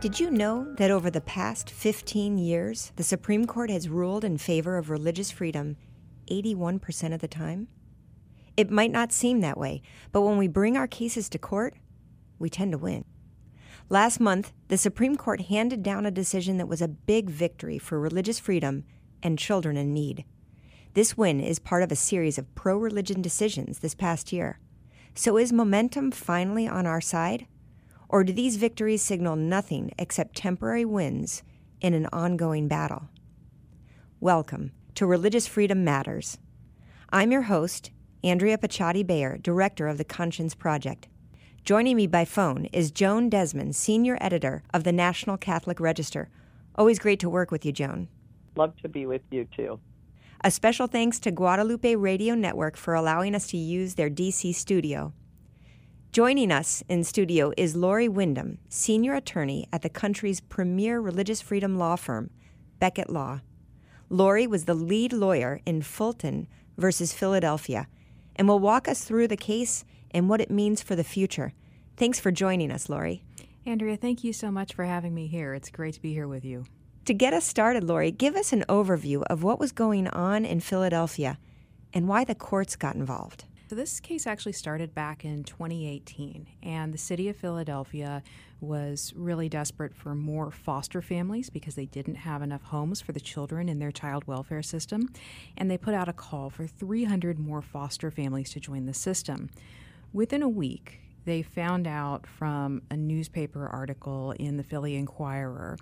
Did you know that over the past 15 years, the Supreme Court has ruled in favor of religious freedom 81% of the time? It might not seem that way, but when we bring our cases to court, we tend to win. Last month, the Supreme Court handed down a decision that was a big victory for religious freedom and children in need. This win is part of a series of pro religion decisions this past year. So is momentum finally on our side? Or do these victories signal nothing except temporary wins in an ongoing battle? Welcome to Religious Freedom Matters. I'm your host, Andrea Picciotti Bayer, director of the Conscience Project. Joining me by phone is Joan Desmond, senior editor of the National Catholic Register. Always great to work with you, Joan. Love to be with you too. A special thanks to Guadalupe Radio Network for allowing us to use their DC studio. Joining us in studio is Lori Windham, senior attorney at the country's premier religious freedom law firm, Becket Law. Lori was the lead lawyer in Fulton versus Philadelphia and will walk us through the case and what it means for the future. Thanks for joining us, Lori. Andrea, thank you so much for having me here. It's great to be here with you. To get us started, Lori, give us an overview of what was going on in Philadelphia and why the courts got involved. So, this case actually started back in 2018, and the city of Philadelphia was really desperate for more foster families because they didn't have enough homes for the children in their child welfare system. And they put out a call for 300 more foster families to join the system. Within a week, they found out from a newspaper article in the Philly Inquirer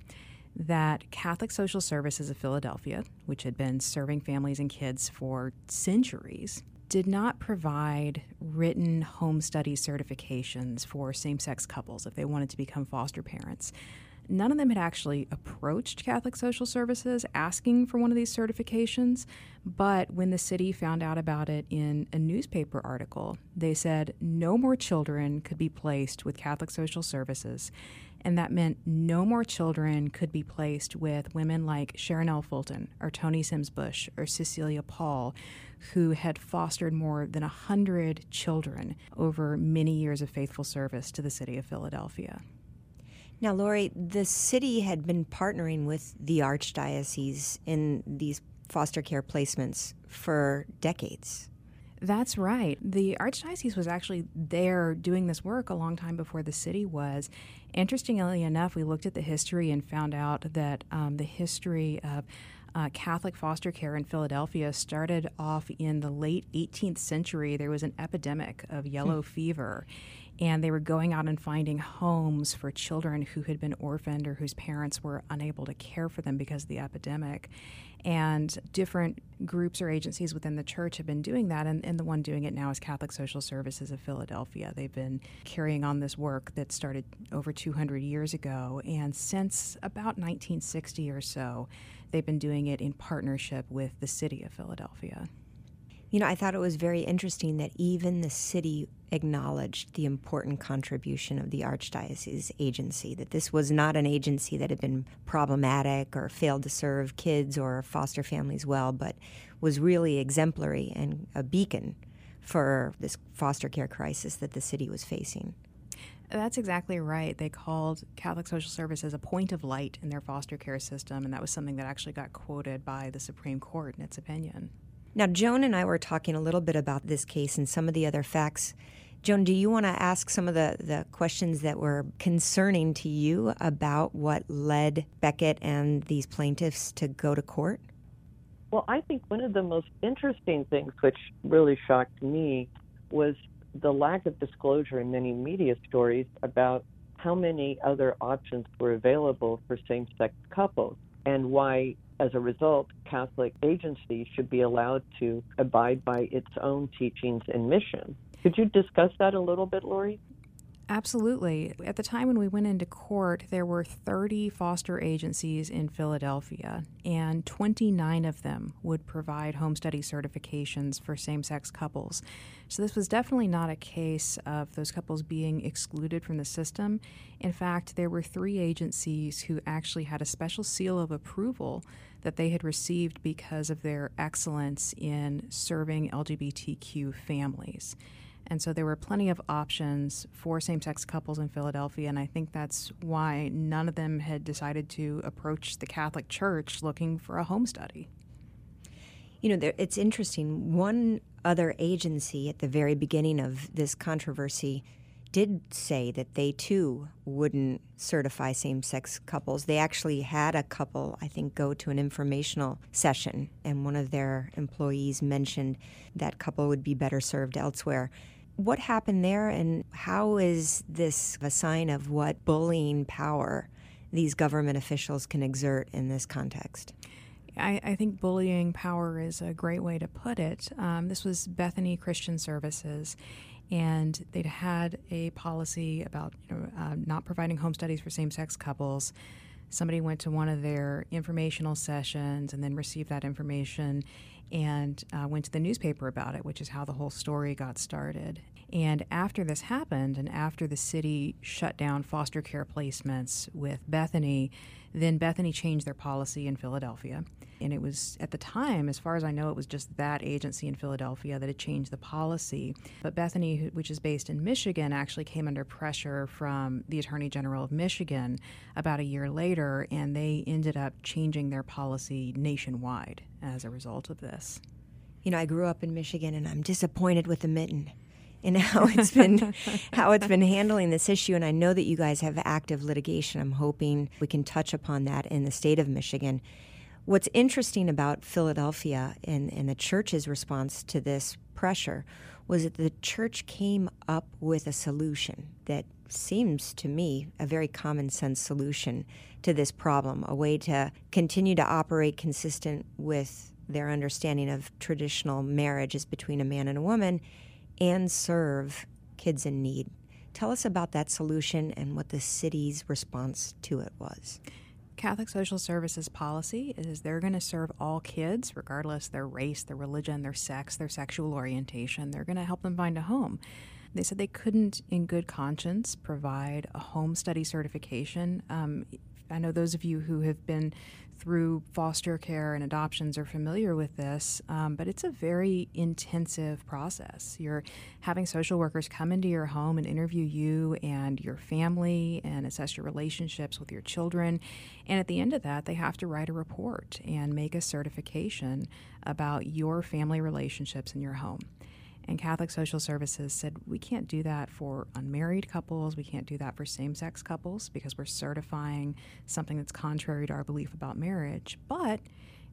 that Catholic Social Services of Philadelphia, which had been serving families and kids for centuries, did not provide written home study certifications for same sex couples if they wanted to become foster parents. None of them had actually approached Catholic Social Services asking for one of these certifications, but when the city found out about it in a newspaper article, they said no more children could be placed with Catholic Social Services and that meant no more children could be placed with women like Sharonell Fulton or Toni Simms Busch or Cecilia Paul, who had fostered more than 100 children over many years of faithful service to the city of Philadelphia. Now, Lori, the city had been partnering with the Archdiocese in these foster care placements for decades. That's right. The Archdiocese was actually there doing this work a long time before the city was. Interestingly enough, we looked at the history and found out that um, the history of uh, Catholic foster care in Philadelphia started off in the late 18th century. There was an epidemic of yellow hmm. fever, and they were going out and finding homes for children who had been orphaned or whose parents were unable to care for them because of the epidemic. And different groups or agencies within the church have been doing that, and, and the one doing it now is Catholic Social Services of Philadelphia. They've been carrying on this work that started over 200 years ago, and since about 1960 or so, they've been doing it in partnership with the city of Philadelphia. You know, I thought it was very interesting that even the city acknowledged the important contribution of the Archdiocese agency, that this was not an agency that had been problematic or failed to serve kids or foster families well, but was really exemplary and a beacon for this foster care crisis that the city was facing. That's exactly right. They called Catholic Social Services a point of light in their foster care system, and that was something that actually got quoted by the Supreme Court in its opinion. Now, Joan and I were talking a little bit about this case and some of the other facts. Joan, do you want to ask some of the, the questions that were concerning to you about what led Becket and these plaintiffs to go to court? Well, I think one of the most interesting things which really shocked me was the lack of disclosure in many media stories about how many other options were available for same sex couples and why as a result, Catholic agencies should be allowed to abide by its own teachings and mission. Could you discuss that a little bit, Lori? Absolutely. At the time when we went into court, there were 30 foster agencies in Philadelphia, and 29 of them would provide home study certifications for same sex couples. So, this was definitely not a case of those couples being excluded from the system. In fact, there were three agencies who actually had a special seal of approval that they had received because of their excellence in serving LGBTQ families. And so there were plenty of options for same sex couples in Philadelphia. And I think that's why none of them had decided to approach the Catholic Church looking for a home study. You know, there, it's interesting. One other agency at the very beginning of this controversy did say that they too wouldn't certify same sex couples. They actually had a couple, I think, go to an informational session, and one of their employees mentioned that couple would be better served elsewhere. What happened there, and how is this a sign of what bullying power these government officials can exert in this context? I, I, think bullying power is a great way to put it. Um, this was Bethany Christian Services, and they'd had a policy about you know, uh, not providing home studies for same-sex couples. Somebody went to one of their informational sessions and then received that information and uh, went to the newspaper about it, which is how the whole story got started. And after this happened, and after the city shut down foster care placements with Bethany, then Bethany changed their policy in Philadelphia. And it was at the time, as far as I know, it was just that agency in Philadelphia that had changed the policy. But Bethany, which is based in Michigan, actually came under pressure from the Attorney General of Michigan about a year later, and they ended up changing their policy nationwide as a result of this. You know, I grew up in Michigan, and I'm disappointed with the mitten in how it's been how it's been handling this issue and I know that you guys have active litigation. I'm hoping we can touch upon that in the state of Michigan. What's interesting about Philadelphia and, and the church's response to this pressure was that the church came up with a solution that seems to me a very common sense solution to this problem, a way to continue to operate consistent with their understanding of traditional marriage is between a man and a woman and serve kids in need. Tell us about that solution and what the city's response to it was. Catholic Social Services policy is they're going to serve all kids, regardless their race, their religion, their sex, their sexual orientation. They're going to help them find a home. They said they couldn't, in good conscience, provide a home study certification. Um, I know those of you who have been through foster care and adoptions are familiar with this, um, but it's a very intensive process. You're having social workers come into your home and interview you and your family and assess your relationships with your children. And at the end of that, they have to write a report and make a certification about your family relationships in your home. And Catholic Social Services said we can't do that for unmarried couples, we can't do that for same sex couples because we're certifying something that's contrary to our belief about marriage. But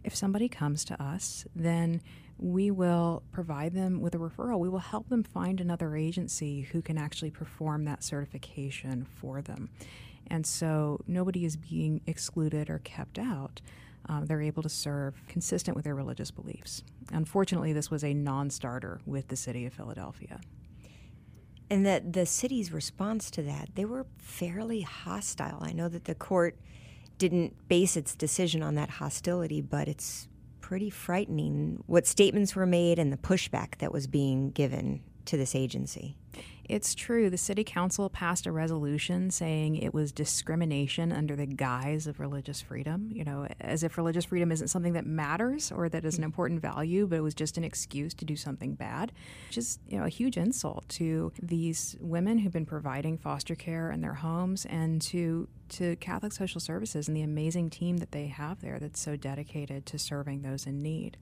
if somebody comes to us, then we will provide them with a referral. We will help them find another agency who can actually perform that certification for them. And so nobody is being excluded or kept out um, they're able to serve consistent with their religious beliefs. Unfortunately, this was a non starter with the city of Philadelphia. And that the city's response to that, they were fairly hostile. I know that the court didn't base its decision on that hostility, but it's pretty frightening what statements were made and the pushback that was being given to this agency. It's true. The city council passed a resolution saying it was discrimination under the guise of religious freedom, you know, as if religious freedom isn't something that matters or that is an mm. important value, but it was just an excuse to do something bad, which is, you know, a huge insult to these women who've been providing foster care in their homes and to to Catholic Social Services and the amazing team that they have there that's so dedicated to serving those in need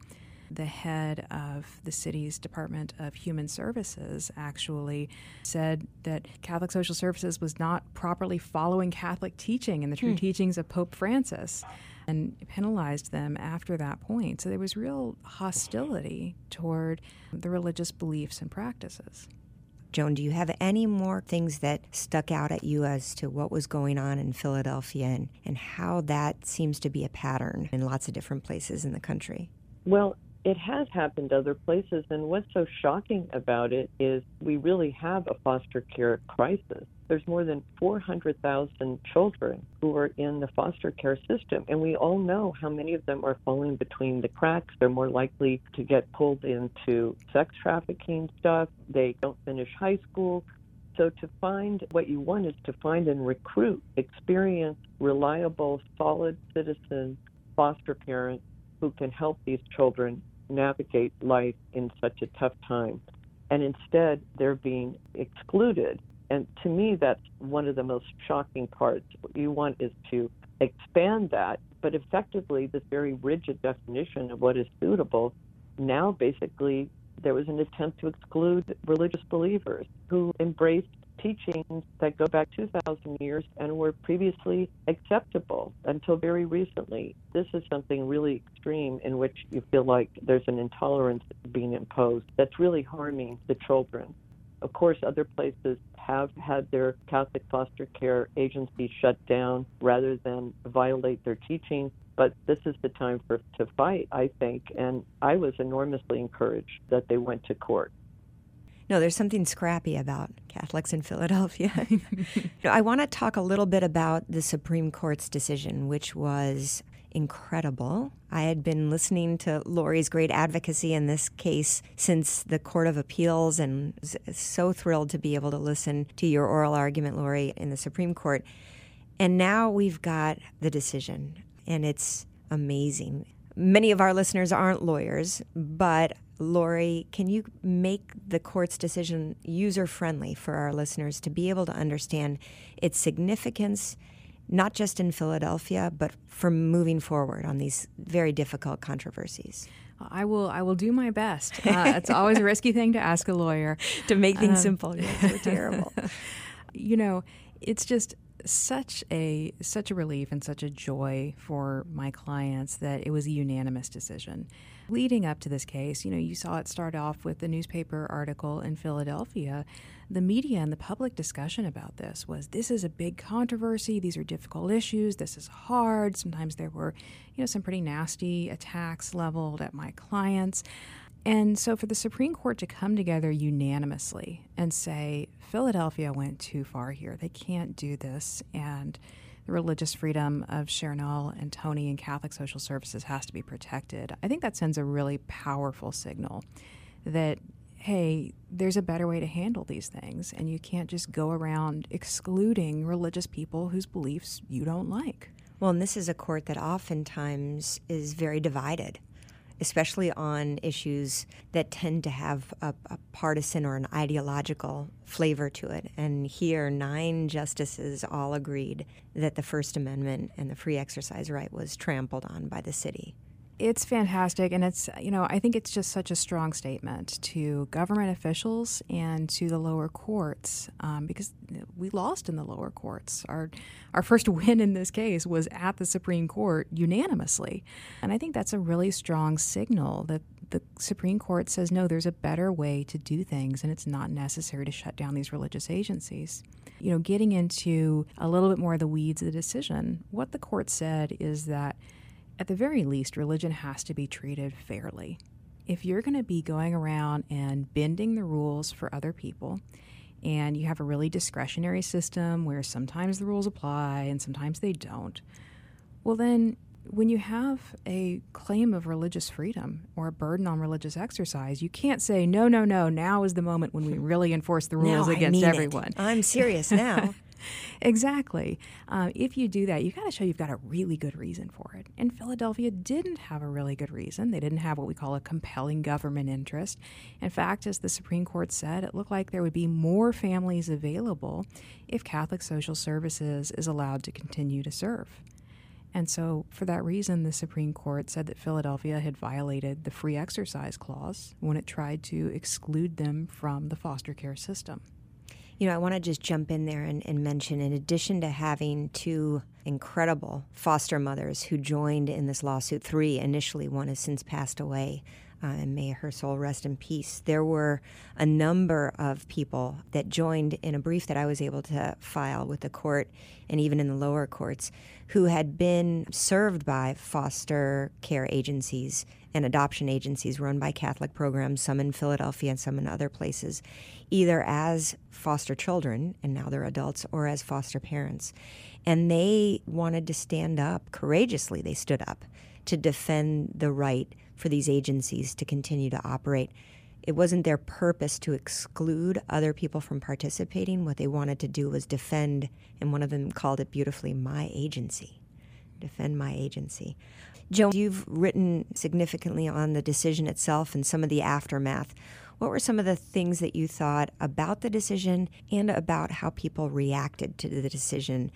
the head of the city's Department of Human Services actually said that Catholic Social Services was not properly following Catholic teaching and the true hmm. teachings of Pope Francis and penalized them after that point. So there was real hostility toward the religious beliefs and practices. Joan, do you have any more things that stuck out at you as to what was going on in Philadelphia and, and how that seems to be a pattern in lots of different places in the country? Well, it has happened other places, and what's so shocking about it is we really have a foster care crisis. There's more than 400,000 children who are in the foster care system, and we all know how many of them are falling between the cracks. They're more likely to get pulled into sex trafficking stuff. They don't finish high school. So, to find what you want is to find and recruit experienced, reliable, solid citizen foster parents who can help these children navigate life in such a tough time. and instead they're being excluded. And to me, that's one of the most shocking parts. What you want is to expand that, but effectively, this very rigid definition of what is suitable now basically there was an attempt to exclude religious believers who embraced teachings that go back 2,000 years and were previously acceptable until very recently. This is something really extreme in which you feel like there's an intolerance being imposed that's really harming the children. Of course, other places have had their Catholic foster care agencies shut down rather than violate their teachings But this is the time for to fight, I think, and I was enormously encouraged that they went to court. No, there's something scrappy about Catholics in Philadelphia. I want to talk a little bit about the Supreme Court's decision, which was incredible. I had been listening to Lori's great advocacy in this case since the Court of Appeals and so thrilled to be able to listen to your oral argument, Lori, in the Supreme Court. And now we've got the decision, and it's amazing. Many of our listeners aren't lawyers, but Lori, can you make the court's decision user friendly for our listeners to be able to understand its significance, not just in Philadelphia, but for moving forward on these very difficult controversies? I will. I will do my best. Uh, it's always a risky thing to ask a lawyer to make things um, simple. Yes, we're terrible. you know, it's just such a such a relief and such a joy for my clients that it was a unanimous decision. Leading up to this case, you know, you saw it start off with the newspaper article in Philadelphia. The media and the public discussion about this was this is a big controversy, these are difficult issues, this is hard. Sometimes there were, you know, some pretty nasty attacks leveled at my clients. And so for the Supreme Court to come together unanimously and say, Philadelphia went too far here, they can't do this, and the religious freedom of Sharonell and Toni and Catholic Social Services has to be protected, I think that sends a really powerful signal that, hey, there's a better way to handle these things, and you can't just go around excluding religious people whose beliefs you don't like. Well, and this is a court that oftentimes is very divided especially on issues that tend to have a, a, partisan or an ideological flavor to it. And here, nine justices all agreed that the First Amendment and the free exercise right was trampled on by the city it's fantastic and it's you know i think it's just such a strong statement to government officials and to the lower courts um, because we lost in the lower courts. Our our first win in this case was at the supreme court unanimously and i think that's a really strong signal that the supreme court says no there's a better way to do things and it's not necessary to shut down these religious agencies. You know getting into a little bit more of the weeds of the decision what the court said is that at the very least, religion has to be treated fairly. If you're going to be going around and bending the rules for other people, and you have a really discretionary system where sometimes the rules apply and sometimes they don't, well, then when you have a claim of religious freedom or a burden on religious exercise, you can't say, no, no, no, now is the moment when we really enforce the rules now against everyone. It. I'm serious now. exactly. Uh, if you do that, you've got to show you've got a really good reason for it. And Philadelphia didn't have a really good reason. They didn't have what we call a compelling government interest. In fact, as the Supreme Court said, it looked like there would be more families available if Catholic Social Services is allowed to continue to serve. And so, for that reason, the Supreme Court said that Philadelphia had violated the free exercise clause when it tried to exclude them from the foster care system. You know, I want to just jump in there and, and, mention, in addition to having two incredible foster mothers who joined in this lawsuit, three initially, one has since passed away, uh, and may her soul rest in peace. There were a number of people that joined in a brief that I was able to file with the court and even in the lower courts who had been served by foster care agencies and adoption agencies run by Catholic programs, some in Philadelphia and some in other places, either as foster children, and now they're adults, or as foster parents. And they wanted to stand up courageously, they stood up to defend the right for these agencies to continue to operate. It wasn't their purpose to exclude other people from participating. What they wanted to do was defend, and one of them called it beautifully, my agency. Defend my agency. Joe, you've written significantly on the decision itself and some of the aftermath. What were some of the things that you thought about the decision and about how people reacted to the decision?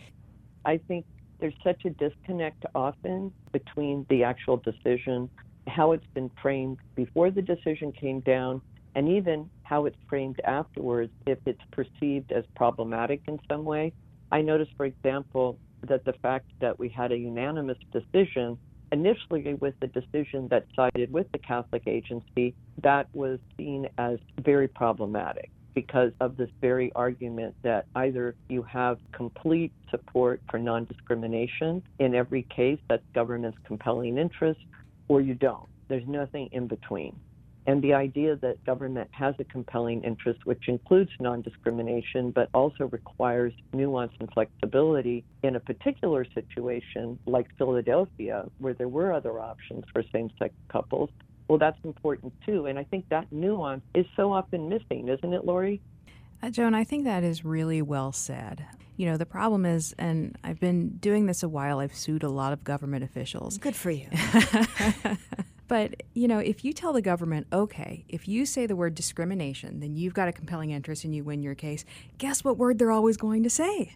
I think there's such a disconnect often between the actual decision, how it's been framed before the decision came down, and even how it's framed afterwards if it's perceived as problematic in some way. I noticed, for example, that the fact that we had a unanimous decision initially with the decision that sided with the Catholic agency, that was seen as very problematic because of this very argument that either you have complete support for non discrimination in every case that's government's compelling interest, or you don't. There's nothing in between. And the idea that government has a compelling interest, which includes non discrimination, but also requires nuance and flexibility in a particular situation like Philadelphia, where there were other options for same sex couples, well, that's important too. And I think that nuance is so often missing, isn't it, Lori? Uh, Joan, I think that is really well said. You know, the problem is, and I've been doing this a while, I've sued a lot of government officials. Good for you. But, you know, if you tell the government, okay, if you say the word discrimination, then you've got a compelling interest and you win your case, guess what word they're always going to say?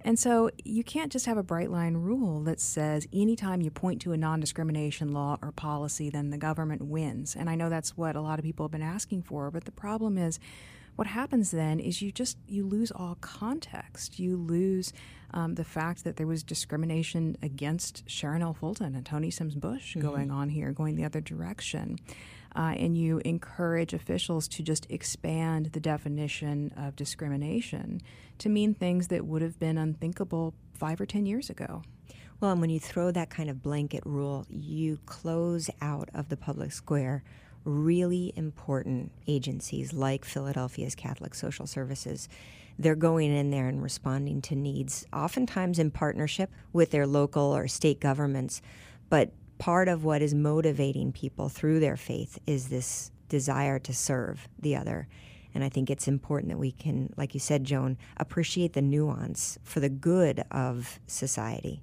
And so you can't just have a bright line rule that says anytime you point to a non discrimination law or policy, then the government wins. And I know that's what a lot of people have been asking for, but the problem is what happens then is you just you lose all context. You lose um, the fact that there was discrimination against Sharonell Fulton and Toni Simms Busch mm-hmm. going on here, going the other direction. Uh, and you encourage officials to just expand the definition of discrimination to mean things that would have been unthinkable five or ten years ago. Well, and when you throw that kind of blanket rule, you close out of the public square really important agencies like Philadelphia's Catholic Social Services. They're going in there and responding to needs, oftentimes in partnership with their local or state governments. But part of what is motivating people through their faith is this desire to serve the other. And I think it's important that we can, like you said, Joan, appreciate the nuance for the good of society.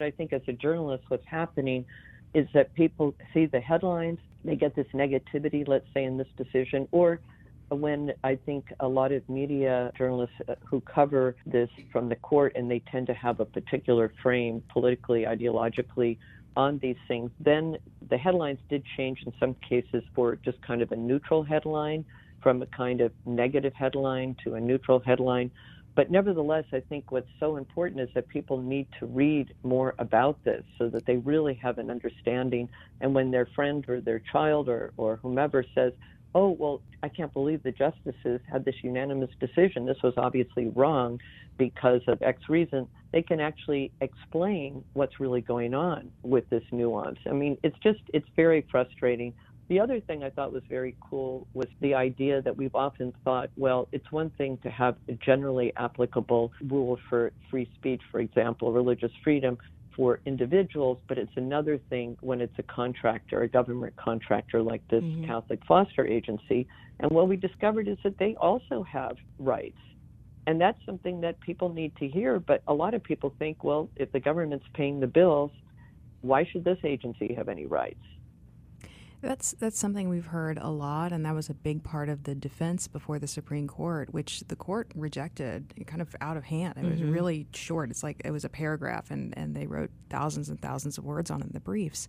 I think as a journalist, what's happening is that people see the headlines, they get this negativity, let's say, in this decision, or when I think a lot of media journalists uh, who cover this from the court and they tend to have a particular frame politically, ideologically on these things, then the headlines did change in some cases for just kind of a neutral headline from a kind of negative headline to a neutral headline. But nevertheless, I think what's so important is that people need to read more about this so that they really have an understanding. And when their friend or their child or, or whomever says, oh, well, I can't believe the justices had this unanimous decision. This was obviously wrong because of X reason. They can actually explain what's really going on with this nuance. I mean, it's just, it's very frustrating the other thing I thought was very cool was the idea that we've often thought, well, it's one thing to have a generally applicable rule for free speech, for example, religious freedom for individuals, but it's another thing when it's a contractor, a government contractor like this mm-hmm. Catholic foster agency. And what we discovered is that they also have rights. And that's something that people need to hear. But a lot of people think, well, if the government's paying the bills, why should this agency have any rights? That's that's something we've heard a lot, and that was a big part of the defense before the Supreme Court, which the court rejected kind of out of hand. It mm-hmm. was really short. It's like it was a paragraph, and, and they wrote thousands and thousands of words on it in the briefs.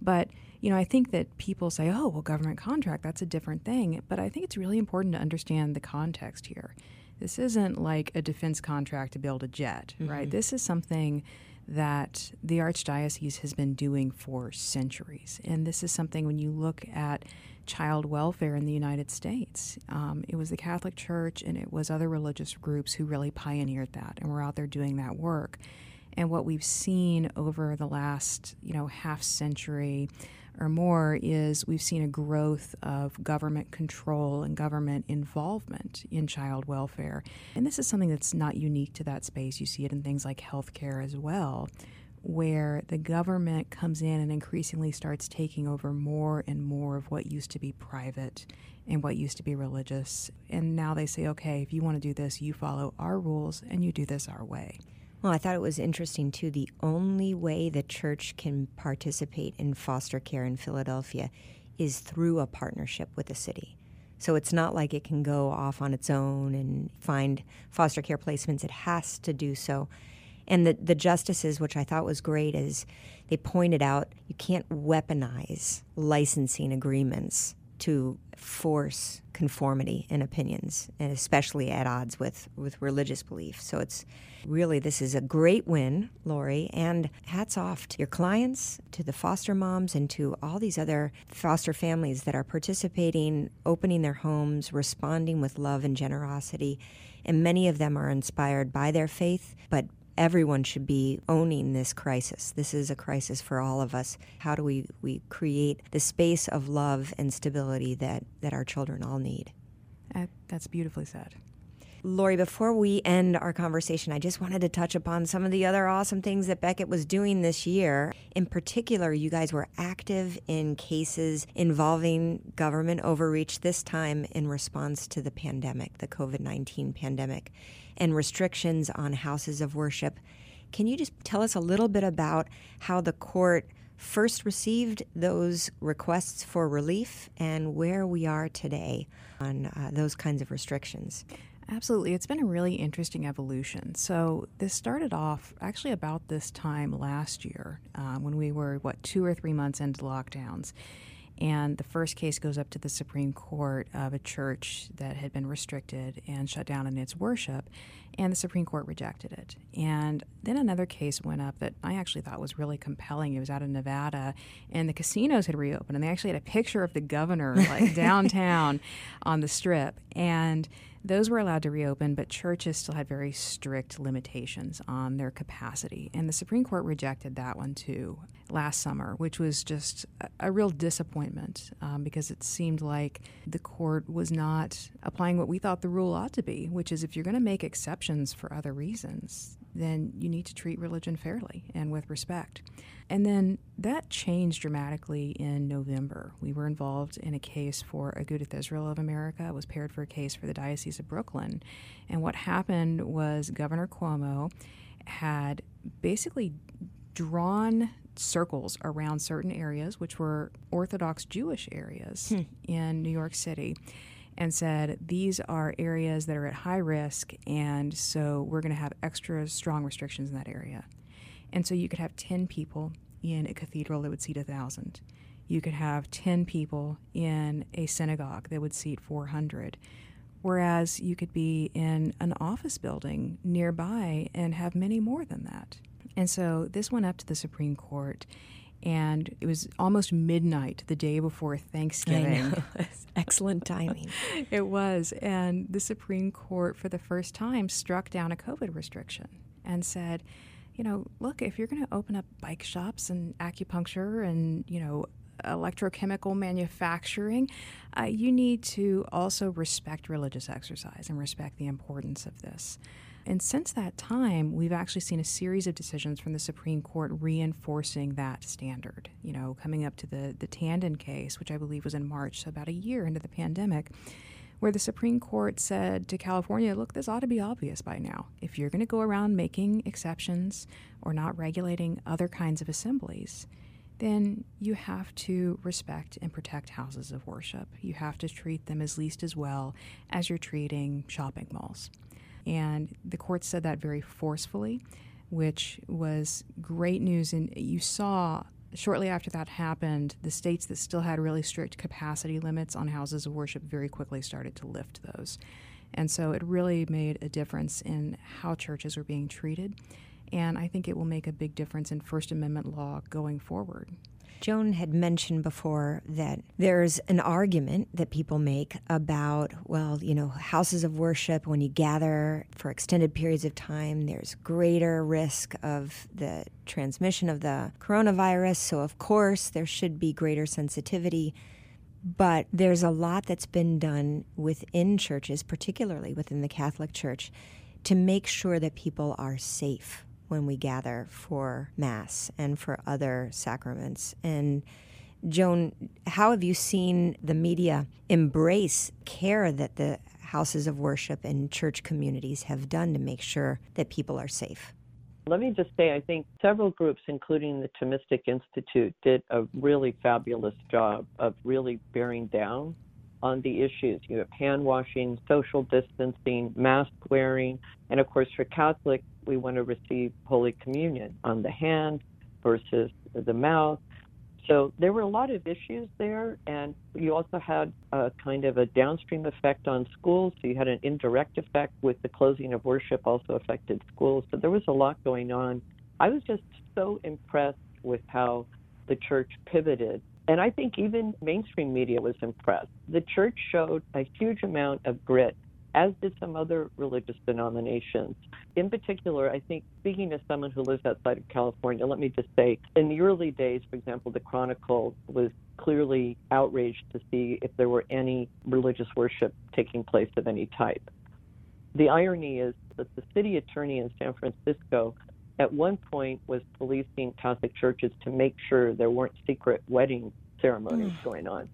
But you know, I think that people say, "Oh, well, government contract, that's a different thing." But I think it's really important to understand the context here. This isn't like a defense contract to build a jet, mm-hmm. right? This is something that the Archdiocese has been doing for centuries. And this is something when you look at child welfare in the United States, um, it was the Catholic Church and it was other religious groups who really pioneered that and were out there doing that work. And what we've seen over the last, you know, half century or more is we've seen a growth of government control and government involvement in child welfare. And this is something that's not unique to that space. You see it in things like healthcare as well, where the government comes in and increasingly starts taking over more and more of what used to be private and what used to be religious. And now they say, okay, if you want to do this, you follow our rules and you do this our way. Well, I thought it was interesting too. The only way the church can participate in foster care in Philadelphia is through a partnership with the city. So it's not like it can go off on its own and find foster care placements. It has to do so. And the, the justices, which I thought was great, is they pointed out you can't weaponize licensing agreements to force conformity in opinions, and especially at odds with, with religious belief. So it's really, this is a great win, Lori, and hats off to your clients, to the foster moms, and to all these other foster families that are participating, opening their homes, responding with love and generosity. And many of them are inspired by their faith, but everyone should be owning this crisis. This is a crisis for all of us. How do we, we create the space of love and stability that, that our children all need? Uh, that's beautifully said. Lori, before we end our conversation, I just wanted to touch upon some of the other awesome things that Becket was doing this year. In particular, you guys were active in cases involving government overreach, this time in response to the pandemic, the COVID 19 pandemic and restrictions on houses of worship. Can you just tell us a little bit about how the court first received those requests for relief and where we are today on uh, those kinds of restrictions? Absolutely. It's been a really interesting evolution. So, this started off actually about this time last year uh, when we were, what, two or three months into lockdowns. And the first case goes up to the Supreme Court of a church that had been restricted and shut down in its worship, and the Supreme Court rejected it. And then another case went up that I actually thought was really compelling. It was out of Nevada, and the casinos had reopened, and they actually had a picture of the governor like downtown on the strip. And those were allowed to reopen, but churches still had very strict limitations on their capacity. And the Supreme Court rejected that one too last summer, which was just a, a real disappointment um, because it seemed like the court was not applying what we thought the rule ought to be, which is if you're going to make exceptions for other reasons, then you need to treat religion fairly and with respect. And then that changed dramatically in November. We were involved in a case for Agudath Israel of America. It was paired for a case for the Diocese of Brooklyn. And what happened was Governor Cuomo had basically drawn circles around certain areas, which were Orthodox Jewish areas hmm. in New York City, and said, These are areas that are at high risk, and so we're going to have extra strong restrictions in that area. And so you could have 10 people in a cathedral that would seat 1,000. You could have 10 people in a synagogue that would seat 400. Whereas you could be in an office building nearby and have many more than that. And so this went up to the Supreme Court, and it was almost midnight the day before Thanksgiving. Excellent timing. it was. And the Supreme Court, for the first time, struck down a COVID restriction and said, you know, look, if you're going to open up bike shops and acupuncture and, you know, electrochemical manufacturing, uh, you need to also respect religious exercise and respect the importance of this. And since that time, we've actually seen a series of decisions from the Supreme Court reinforcing that standard. You know, coming up to the, the Tandon case, which I believe was in March, so about a year into the pandemic where the Supreme Court said to California, look, this ought to be obvious by now. If you're going to go around making exceptions or not regulating other kinds of assemblies, then you have to respect and protect houses of worship. You have to treat them as least as well as you're treating shopping malls. And the court said that very forcefully, which was great news. And you saw shortly after that happened, the states that still had really strict capacity limits on houses of worship very quickly started to lift those. And so it really made a difference in how churches were being treated. And I think it will make a big difference in First Amendment law going forward. Joan had mentioned before that there's an argument that people make about, well, you know, houses of worship, when you gather for extended periods of time, there's greater risk of the transmission of the coronavirus. So, of course, there should be greater sensitivity. But there's a lot that's been done within churches, particularly within the Catholic Church, to make sure that people are safe when we gather for Mass and for other sacraments. And Joan, how have you seen the media embrace care that the houses of worship and church communities have done to make sure that people are safe? Let me just say, I think several groups, including the Thomistic Institute, did a really fabulous job of really bearing down on the issues. You have hand washing, social distancing, mask wearing, and of course, for Catholics, we want to receive Holy Communion on the hand versus the mouth. So there were a lot of issues there, and you also had a kind of a downstream effect on schools. So you had an indirect effect with the closing of worship, also affected schools. So there was a lot going on. I was just so impressed with how the church pivoted and I think even mainstream media was impressed. The church showed a huge amount of grit, as did some other religious denominations. In particular, I think, speaking as someone who lives outside of California, let me just say, in the early days, for example, the Chronicle was clearly outraged to see if there were any religious worship taking place of any type. The irony is that the city attorney in San Francisco at one point was policing Catholic churches to make sure there weren't secret wedding ceremonies mm. going on.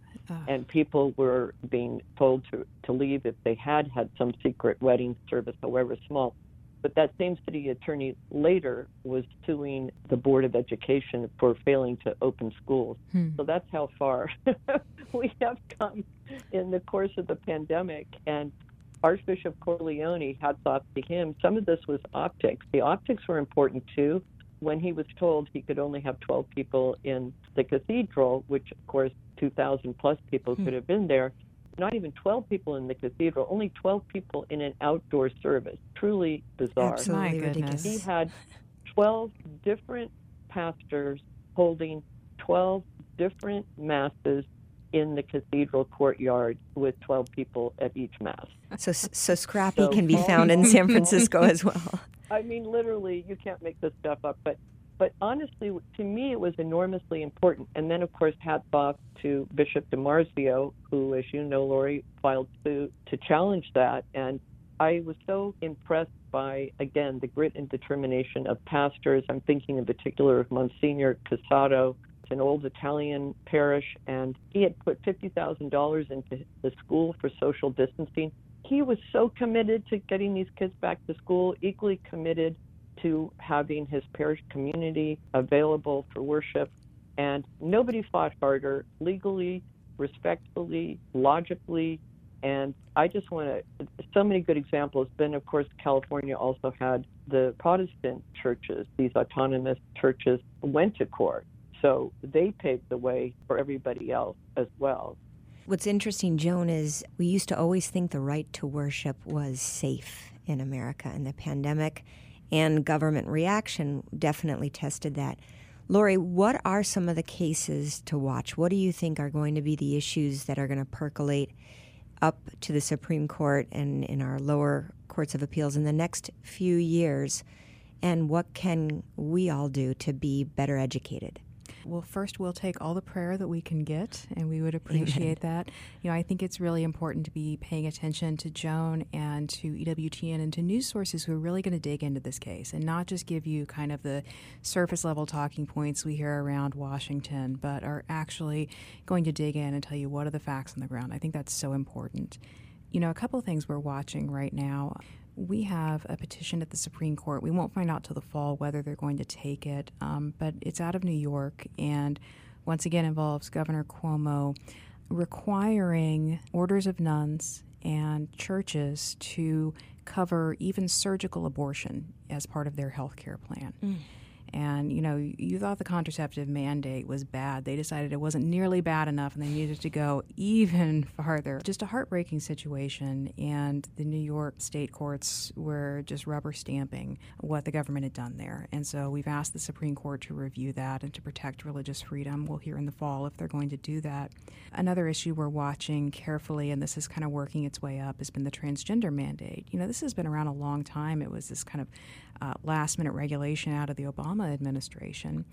And people were being told to, to leave if they had had some secret wedding service, however small. But that same city attorney later was suing the Board of Education for failing to open schools. Hmm. So that's how far we have come in the course of the pandemic. And Archbishop Cordileone, hats off to him, some of this was optics. The optics were important too. When he was told he could only have 12 people in the cathedral, which of course 2,000 plus people hmm. could have been there, not even 12 people in the cathedral, only 12 people in an outdoor service. Truly bizarre. Absolutely ridiculous. He had 12 different pastors holding 12 different masses in the cathedral courtyard with 12 people at each mass. So, so Scrappy so, can be found in San Francisco as well. I mean, literally, you can't make this stuff up. But, but honestly, to me, it was enormously important. And then, of course, hats off to Bishop DiMarzio, who, as you know, Lori, filed suit to challenge that. And I was so impressed by, again, the grit and determination of pastors. I'm thinking in particular of Monsignor Cassato, an old Italian parish, and he had put $50,000 into the school for social distancing. He was so committed to getting these kids back to school, equally committed to having his parish community available for worship. And nobody fought harder legally, respectfully, logically. And I just want to, so many good examples. Then, of course, California also had the Protestant churches, these autonomous churches went to court so they paved the way for everybody else as well. What's interesting, Joan, is we used to always think the right to worship was safe in America, and the pandemic and government reaction definitely tested that. Lori, what are some of the cases to watch? What do you think are going to be the issues that are going to percolate up to the Supreme Court and in our lower courts of appeals in the next few years? And what can we all do to be better educated? Well, first, we'll take all the prayer that we can get, and we would appreciate that. You know, I think it's really important to be paying attention to Joan and to EWTN and to news sources who are really going to dig into this case and not just give you kind of the surface level talking points we hear around Washington, but are actually going to dig in and tell you what are the facts on the ground. I think that's so important. You know, a couple of things we're watching right now we have a petition at the Supreme Court. We won't find out till the fall whether they're going to take it, um, but it's out of New York and once again involves Governor Cuomo requiring orders of nuns and churches to cover even surgical abortion as part of their health care plan. Mm and you know you thought the contraceptive mandate was bad. They decided it wasn't nearly bad enough and they needed to go even farther. Just a heartbreaking situation. And the new york state courts were just rubber stamping what the government had done there. And so we've asked the supreme court to review that and to protect religious freedom. We'll hear in the fall if they're going to do that. Another issue we're watching carefully and this is kind of working its way up has been the transgender mandate. You know this has been around a long time. It was this kind of uh, last minute regulation out of the Obama administration.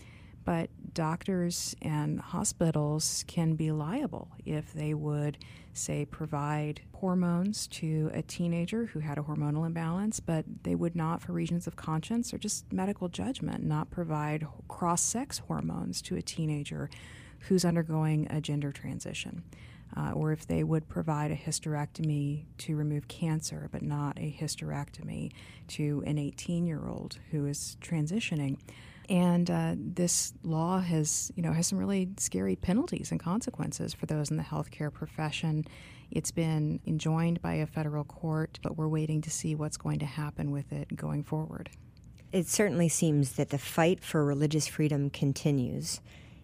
But doctors and hospitals can be liable if they would, say, provide hormones to a teenager who had a hormonal imbalance, but they would not, for reasons of conscience or just medical judgment, not provide cross sex hormones to a teenager who's undergoing a gender transition uh, or if they would provide a hysterectomy to remove cancer, but not a hysterectomy to an 18 year old who is transitioning. And uh, this law has, you know, has some really scary penalties and consequences for those in the healthcare profession. It's been enjoined by a federal court, but we're waiting to see what's going to happen with it going forward. It certainly seems that the fight for religious freedom continues.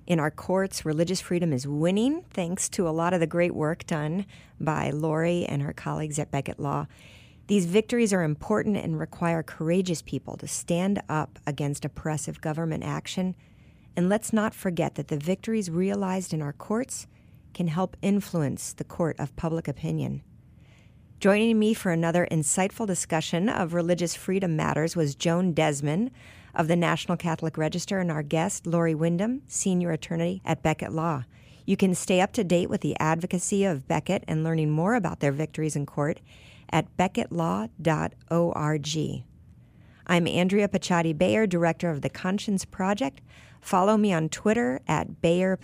In our courts, religious freedom is winning thanks to a lot of the great work done by Lori and her colleagues at Becket Law. These victories are important and require courageous people to stand up against oppressive government action. And let's not forget that the victories realized in our courts can help influence the court of public opinion. Joining me for another insightful discussion of religious freedom matters was Joan Desmond of the National Catholic Register and our guest, Lori Windham, senior attorney at Becket Law. You can stay up to date with the advocacy of Becket and learning more about their victories in court at becketlaw.org. I'm Andrea Picciotti Bayer, director of the Conscience Project. Follow me on Twitter at Bayer.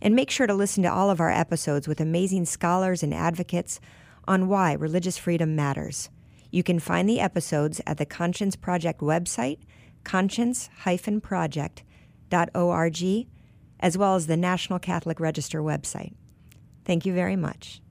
And make sure to listen to all of our episodes with amazing scholars and advocates on why religious freedom matters. You can find the episodes at the Conscience Project website, conscience-project.org, as well as the National Catholic Register website. Thank you very much.